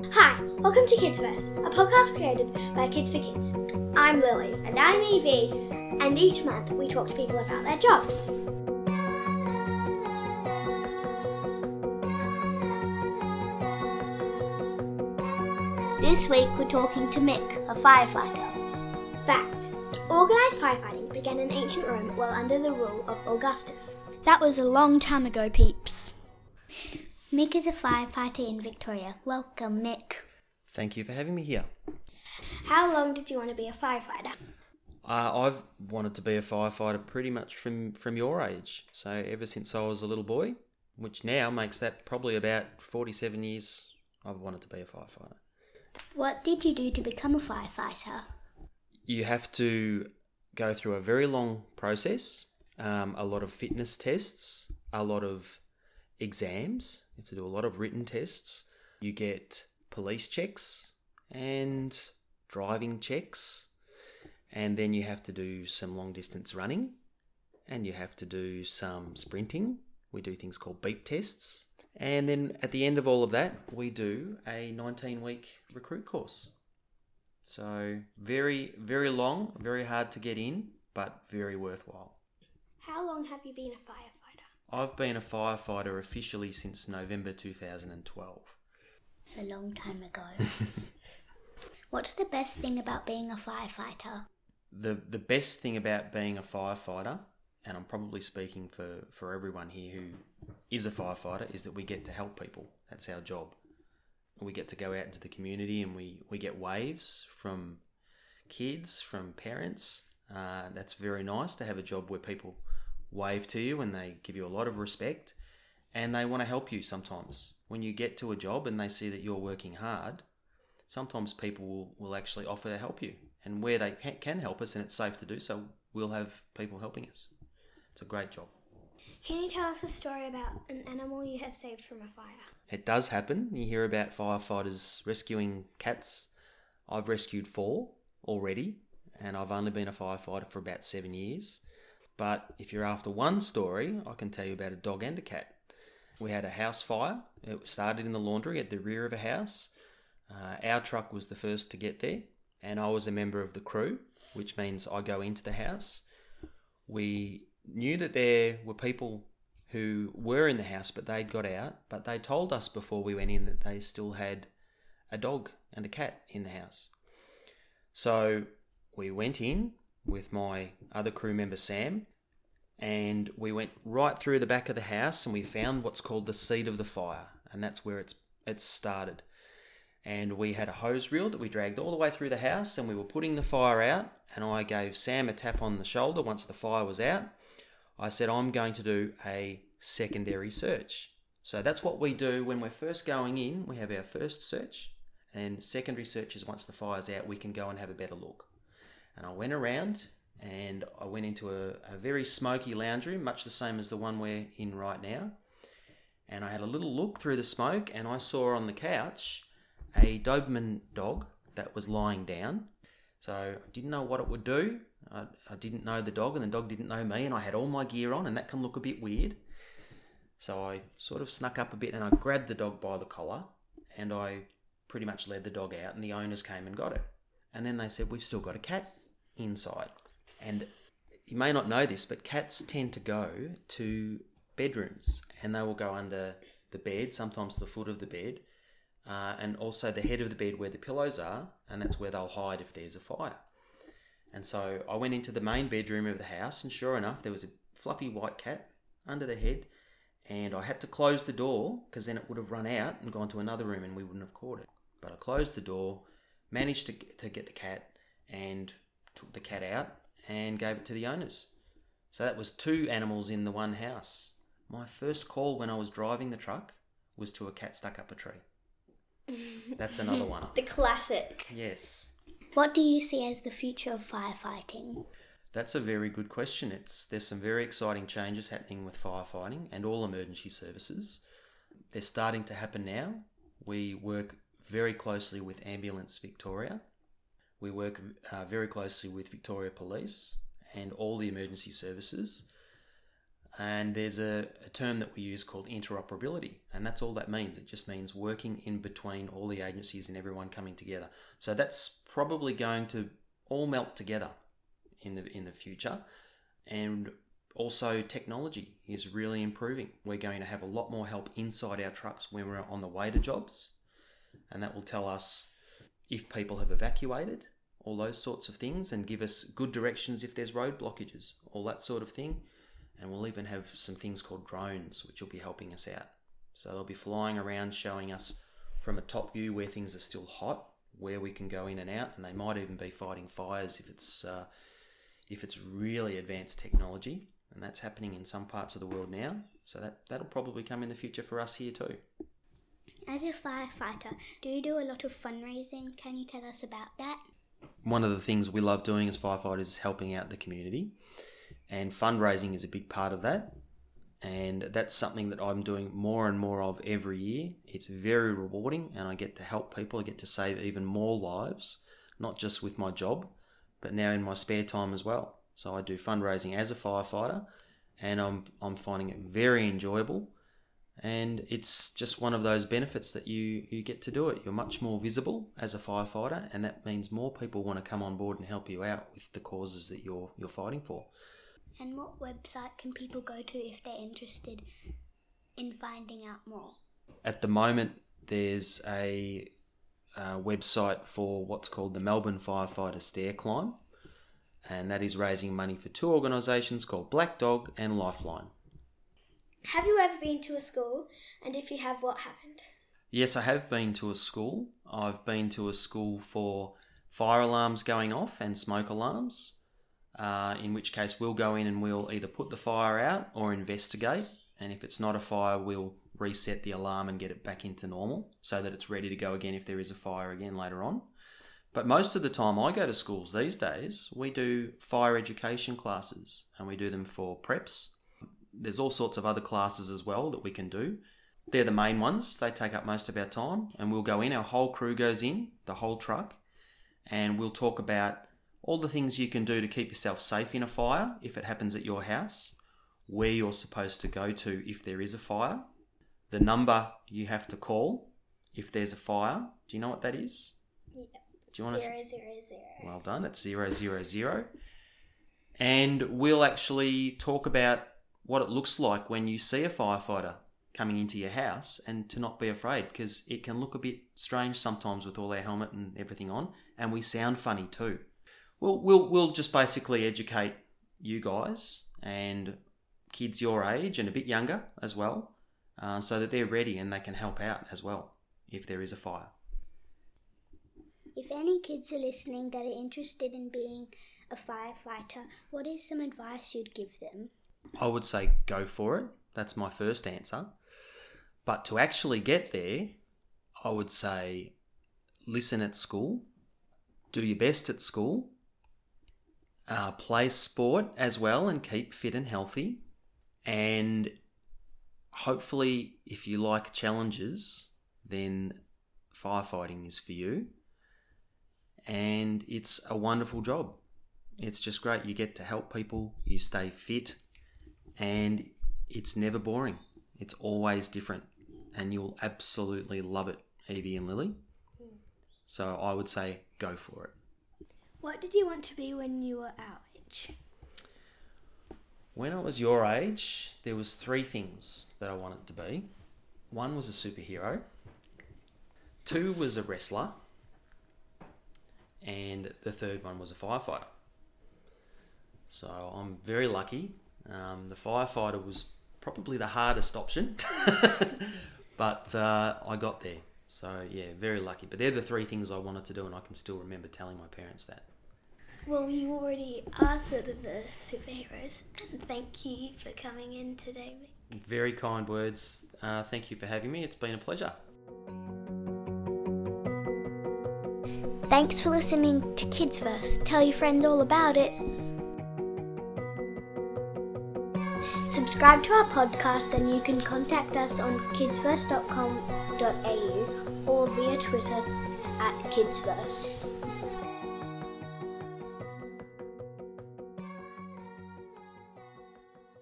Hi, welcome to Kidsverse, a podcast created by Kids for Kids. I'm Lily. And I'm Evie. And each month we talk to people about their jobs. This week we're talking to Mick, a firefighter. Fact Organised firefighting began in ancient Rome while under the rule of Augustus. That was a long time ago, peeps. Mick is a firefighter in Victoria. Welcome, Mick. Thank you for having me here. How long did you want to be a firefighter? Uh, I've wanted to be a firefighter pretty much from, from your age. So, ever since I was a little boy, which now makes that probably about 47 years, I've wanted to be a firefighter. What did you do to become a firefighter? You have to go through a very long process, um, a lot of fitness tests, a lot of exams. You have to do a lot of written tests. You get police checks and driving checks. And then you have to do some long distance running and you have to do some sprinting. We do things called beep tests. And then at the end of all of that, we do a 19 week recruit course. So, very, very long, very hard to get in, but very worthwhile. How long have you been a firefighter? I've been a firefighter officially since November 2012. It's a long time ago. What's the best thing about being a firefighter? The, the best thing about being a firefighter, and I'm probably speaking for, for everyone here who is a firefighter, is that we get to help people. That's our job. We get to go out into the community and we, we get waves from kids, from parents. Uh, that's very nice to have a job where people wave to you and they give you a lot of respect and they want to help you sometimes. When you get to a job and they see that you're working hard, sometimes people will, will actually offer to help you. And where they can, can help us and it's safe to do so, we'll have people helping us. It's a great job. Can you tell us a story about an animal you have saved from a fire? It does happen. You hear about firefighters rescuing cats. I've rescued four already, and I've only been a firefighter for about seven years. But if you're after one story, I can tell you about a dog and a cat. We had a house fire. It started in the laundry at the rear of a house. Uh, our truck was the first to get there, and I was a member of the crew, which means I go into the house. We knew that there were people who were in the house, but they'd got out. But they told us before we went in that they still had a dog and a cat in the house. So we went in with my other crew member Sam, and we went right through the back of the house, and we found what's called the seat of the fire, and that's where it's it's started. And we had a hose reel that we dragged all the way through the house, and we were putting the fire out. And I gave Sam a tap on the shoulder once the fire was out I said, I'm going to do a secondary search. So that's what we do when we're first going in. We have our first search, and secondary search is once the fire's out, we can go and have a better look. And I went around and I went into a, a very smoky lounge room, much the same as the one we're in right now. And I had a little look through the smoke, and I saw on the couch a Doberman dog that was lying down. So I didn't know what it would do. I, I didn't know the dog, and the dog didn't know me, and I had all my gear on, and that can look a bit weird. So I sort of snuck up a bit and I grabbed the dog by the collar and I pretty much led the dog out, and the owners came and got it. And then they said, We've still got a cat inside. And you may not know this, but cats tend to go to bedrooms and they will go under the bed, sometimes the foot of the bed, uh, and also the head of the bed where the pillows are, and that's where they'll hide if there's a fire. And so I went into the main bedroom of the house, and sure enough, there was a fluffy white cat under the head. And I had to close the door because then it would have run out and gone to another room and we wouldn't have caught it. But I closed the door, managed to to get the cat, and the cat out and gave it to the owners. So that was two animals in the one house. My first call when I was driving the truck was to a cat stuck up a tree. That's another one. The classic. Yes. What do you see as the future of firefighting? That's a very good question. It's there's some very exciting changes happening with firefighting and all emergency services. They're starting to happen now. We work very closely with Ambulance Victoria. We work uh, very closely with Victoria Police and all the emergency services. And there's a, a term that we use called interoperability, and that's all that means. It just means working in between all the agencies and everyone coming together. So that's probably going to all melt together in the in the future, and also technology is really improving. We're going to have a lot more help inside our trucks when we're on the way to jobs, and that will tell us if people have evacuated, all those sorts of things, and give us good directions if there's road blockages, all that sort of thing. And we'll even have some things called drones, which will be helping us out. So they'll be flying around showing us from a top view where things are still hot, where we can go in and out, and they might even be fighting fires if it's uh, if it's really advanced technology, and that's happening in some parts of the world now. So that that'll probably come in the future for us here too. As a firefighter, do you do a lot of fundraising? Can you tell us about that? One of the things we love doing as firefighters is helping out the community, and fundraising is a big part of that. And that's something that I'm doing more and more of every year. It's very rewarding, and I get to help people. I get to save even more lives, not just with my job, but now in my spare time as well. So I do fundraising as a firefighter, and I'm I'm finding it very enjoyable. And it's just one of those benefits that you you get to do it. You're much more visible as a firefighter, and that means more people want to come on board and help you out with the causes that you're you're fighting for. And what website can people go to if they're interested in finding out more? At the moment, there's a, uh website for what's called the Melbourne Firefighter Stair Climb, and that is raising money for two organisations called Black Dog and Lifeline. Have you ever been to a school? And if you have, what happened? Yes, I have been to a school. I've been to a school for fire alarms going off and smoke alarms, uh, in which case we'll go in and we'll either put the fire out or investigate. And if it's not a fire, we'll reset the alarm and get it back into normal so that it's ready to go again if there is a fire again later on. But most of the time I go to schools these days, we do fire education classes and we do them for preps. There's all sorts of other classes as well that we can do. They're the main ones, they take up most of our time, and we'll go in, our whole crew goes in, the whole truck, and we'll talk about all the things you can do to keep yourself safe in a fire if it happens at your house, where you're supposed to go to if there is a fire, the number you have to call if there's a fire. Do you know what that is? Yeah. Do you want to? Zero, zero, zero. Well done. It's zero zero zero. And we'll actually talk about what it looks like when you see a firefighter coming into your house and to not be afraid because it can look a bit strange sometimes with all our helmet and everything on and we sound funny too. We'll, we'll, we'll just basically educate you guys and kids your age and a bit younger as well uh, so that they're ready and they can help out as well if there is a fire. If any kids are listening that are interested in being a firefighter, what is some advice you'd give them? I would say go for it. That's my first answer. But to actually get there, I would say listen at school, do your best at school, uh, play sport as well and keep fit and healthy. And hopefully, if you like challenges, then firefighting is for you. And it's a wonderful job. It's just great. You get to help people, you stay fit, and it's never boring. It's always different, and you'll absolutely love it, Evie and Lily. So I would say go for it. What did you want to be when you were our age? When I was your age, there was three things that I wanted to be. One was a superhero. Two was a wrestler. And the third one was a firefighter. So I'm very lucky. Um, the firefighter was probably the hardest option, but uh, I got there. So yeah, very lucky. But they're the three things I wanted to do, and I can still remember telling my parents that. Well, you already are sort of the superheroes, and thank you for coming in today. Very kind words. Uh, thank you for having me. It's been a pleasure. Thanks for listening to Kids First. Tell your friends all about it. Subscribe to our podcast, and you can contact us on kidsfirst.com.au or via Twitter at kidsfirst.